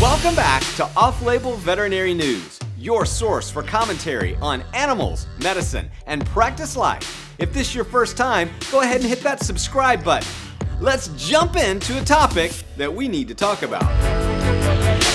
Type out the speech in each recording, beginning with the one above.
Welcome back to Off Label Veterinary News, your source for commentary on animals, medicine, and practice life. If this is your first time, go ahead and hit that subscribe button. Let's jump into a topic that we need to talk about.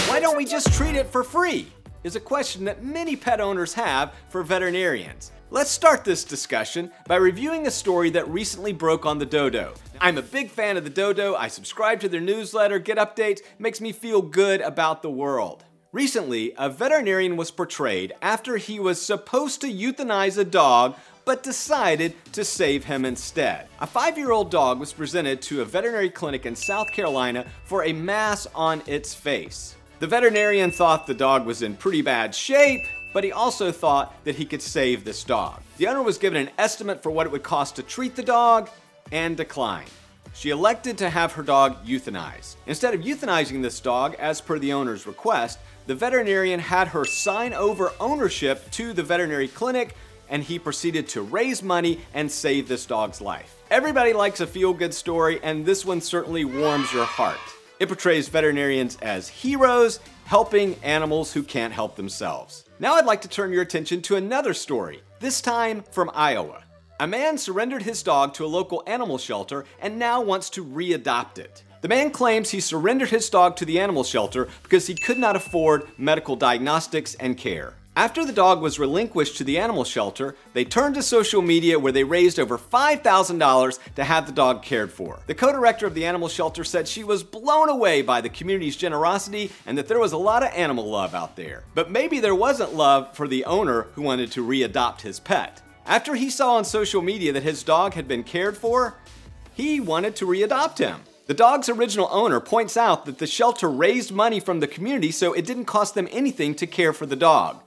Why don't we just treat it for free? Is a question that many pet owners have for veterinarians. Let's start this discussion by reviewing a story that recently broke on the Dodo. I'm a big fan of the Dodo. I subscribe to their newsletter, get updates, makes me feel good about the world. Recently, a veterinarian was portrayed after he was supposed to euthanize a dog but decided to save him instead. A five year old dog was presented to a veterinary clinic in South Carolina for a mass on its face. The veterinarian thought the dog was in pretty bad shape but he also thought that he could save this dog. The owner was given an estimate for what it would cost to treat the dog and declined. She elected to have her dog euthanized. Instead of euthanizing this dog, as per the owner's request, the veterinarian had her sign over ownership to the veterinary clinic and he proceeded to raise money and save this dog's life. Everybody likes a feel good story, and this one certainly warms your heart. It portrays veterinarians as heroes helping animals who can't help themselves. Now I'd like to turn your attention to another story, this time from Iowa. A man surrendered his dog to a local animal shelter and now wants to readopt it. The man claims he surrendered his dog to the animal shelter because he could not afford medical diagnostics and care. After the dog was relinquished to the animal shelter, they turned to social media where they raised over $5,000 to have the dog cared for. The co director of the animal shelter said she was blown away by the community's generosity and that there was a lot of animal love out there. But maybe there wasn't love for the owner who wanted to readopt his pet. After he saw on social media that his dog had been cared for, he wanted to readopt him. The dog's original owner points out that the shelter raised money from the community so it didn't cost them anything to care for the dog.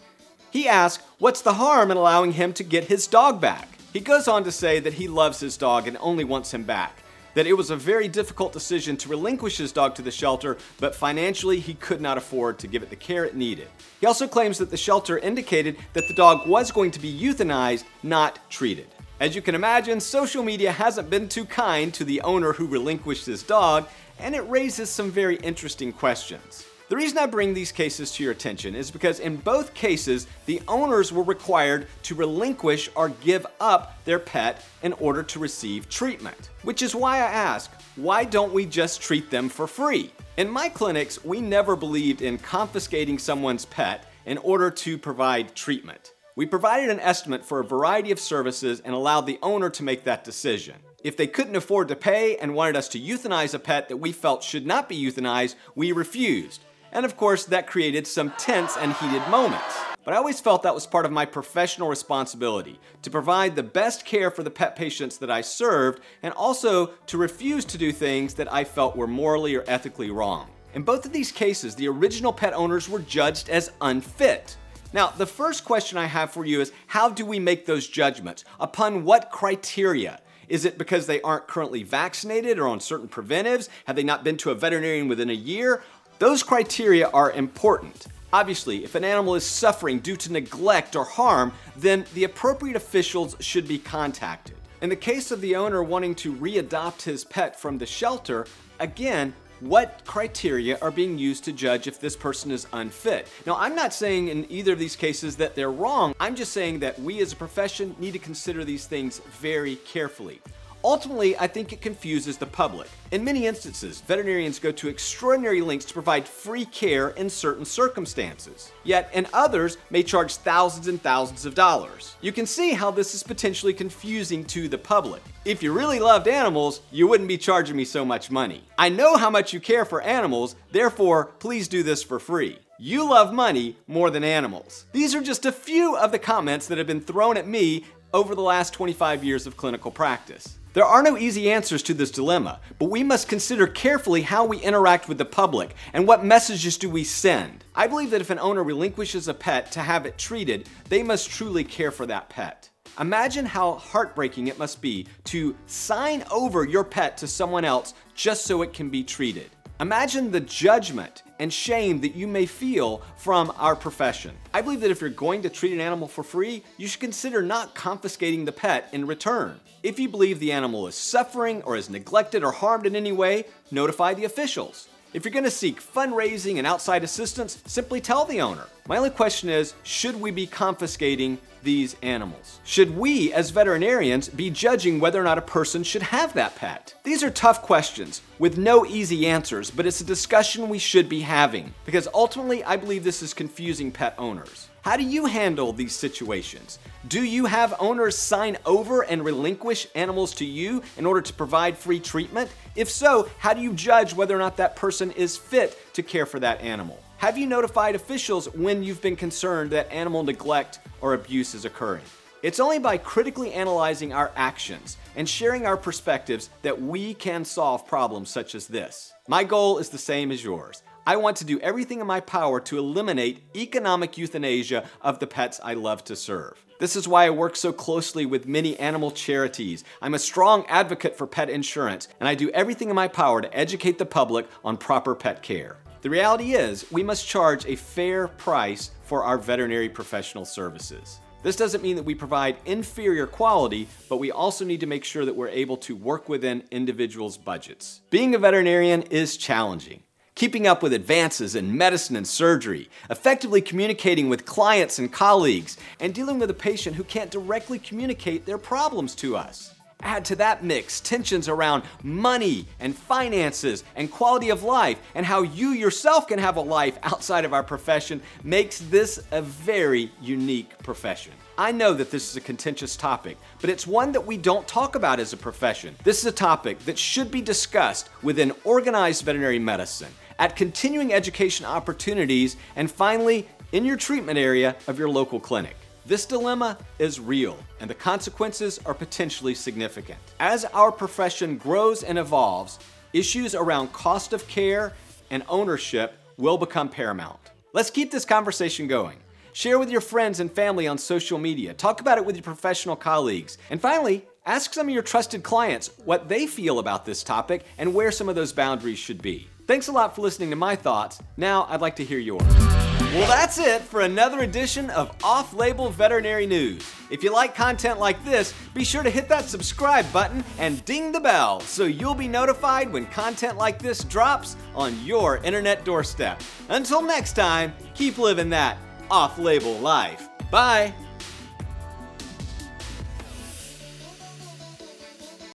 He asks, What's the harm in allowing him to get his dog back? He goes on to say that he loves his dog and only wants him back. That it was a very difficult decision to relinquish his dog to the shelter, but financially he could not afford to give it the care it needed. He also claims that the shelter indicated that the dog was going to be euthanized, not treated. As you can imagine, social media hasn't been too kind to the owner who relinquished his dog, and it raises some very interesting questions. The reason I bring these cases to your attention is because in both cases, the owners were required to relinquish or give up their pet in order to receive treatment. Which is why I ask, why don't we just treat them for free? In my clinics, we never believed in confiscating someone's pet in order to provide treatment. We provided an estimate for a variety of services and allowed the owner to make that decision. If they couldn't afford to pay and wanted us to euthanize a pet that we felt should not be euthanized, we refused. And of course, that created some tense and heated moments. But I always felt that was part of my professional responsibility to provide the best care for the pet patients that I served and also to refuse to do things that I felt were morally or ethically wrong. In both of these cases, the original pet owners were judged as unfit. Now, the first question I have for you is how do we make those judgments? Upon what criteria? Is it because they aren't currently vaccinated or on certain preventives? Have they not been to a veterinarian within a year? Those criteria are important. Obviously, if an animal is suffering due to neglect or harm, then the appropriate officials should be contacted. In the case of the owner wanting to readopt his pet from the shelter, again, what criteria are being used to judge if this person is unfit? Now, I'm not saying in either of these cases that they're wrong. I'm just saying that we as a profession need to consider these things very carefully. Ultimately, I think it confuses the public. In many instances, veterinarians go to extraordinary lengths to provide free care in certain circumstances. Yet, in others, may charge thousands and thousands of dollars. You can see how this is potentially confusing to the public. If you really loved animals, you wouldn't be charging me so much money. I know how much you care for animals, therefore, please do this for free. You love money more than animals. These are just a few of the comments that have been thrown at me over the last 25 years of clinical practice. There are no easy answers to this dilemma, but we must consider carefully how we interact with the public and what messages do we send. I believe that if an owner relinquishes a pet to have it treated, they must truly care for that pet. Imagine how heartbreaking it must be to sign over your pet to someone else just so it can be treated. Imagine the judgment and shame that you may feel from our profession. I believe that if you're going to treat an animal for free, you should consider not confiscating the pet in return. If you believe the animal is suffering or is neglected or harmed in any way, notify the officials. If you're going to seek fundraising and outside assistance, simply tell the owner. My only question is should we be confiscating these animals? Should we, as veterinarians, be judging whether or not a person should have that pet? These are tough questions with no easy answers, but it's a discussion we should be having because ultimately I believe this is confusing pet owners. How do you handle these situations? Do you have owners sign over and relinquish animals to you in order to provide free treatment? If so, how do you judge whether or not that person is fit to care for that animal? Have you notified officials when you've been concerned that animal neglect or abuse is occurring? It's only by critically analyzing our actions and sharing our perspectives that we can solve problems such as this. My goal is the same as yours. I want to do everything in my power to eliminate economic euthanasia of the pets I love to serve. This is why I work so closely with many animal charities. I'm a strong advocate for pet insurance, and I do everything in my power to educate the public on proper pet care. The reality is, we must charge a fair price for our veterinary professional services. This doesn't mean that we provide inferior quality, but we also need to make sure that we're able to work within individuals' budgets. Being a veterinarian is challenging keeping up with advances in medicine and surgery, effectively communicating with clients and colleagues, and dealing with a patient who can't directly communicate their problems to us. Add to that mix tensions around money and finances and quality of life and how you yourself can have a life outside of our profession makes this a very unique profession. I know that this is a contentious topic, but it's one that we don't talk about as a profession. This is a topic that should be discussed within organized veterinary medicine at continuing education opportunities, and finally, in your treatment area of your local clinic. This dilemma is real, and the consequences are potentially significant. As our profession grows and evolves, issues around cost of care and ownership will become paramount. Let's keep this conversation going. Share with your friends and family on social media. Talk about it with your professional colleagues. And finally, ask some of your trusted clients what they feel about this topic and where some of those boundaries should be. Thanks a lot for listening to my thoughts. Now I'd like to hear yours. Well, that's it for another edition of Off Label Veterinary News. If you like content like this, be sure to hit that subscribe button and ding the bell so you'll be notified when content like this drops on your internet doorstep. Until next time, keep living that off label life. Bye.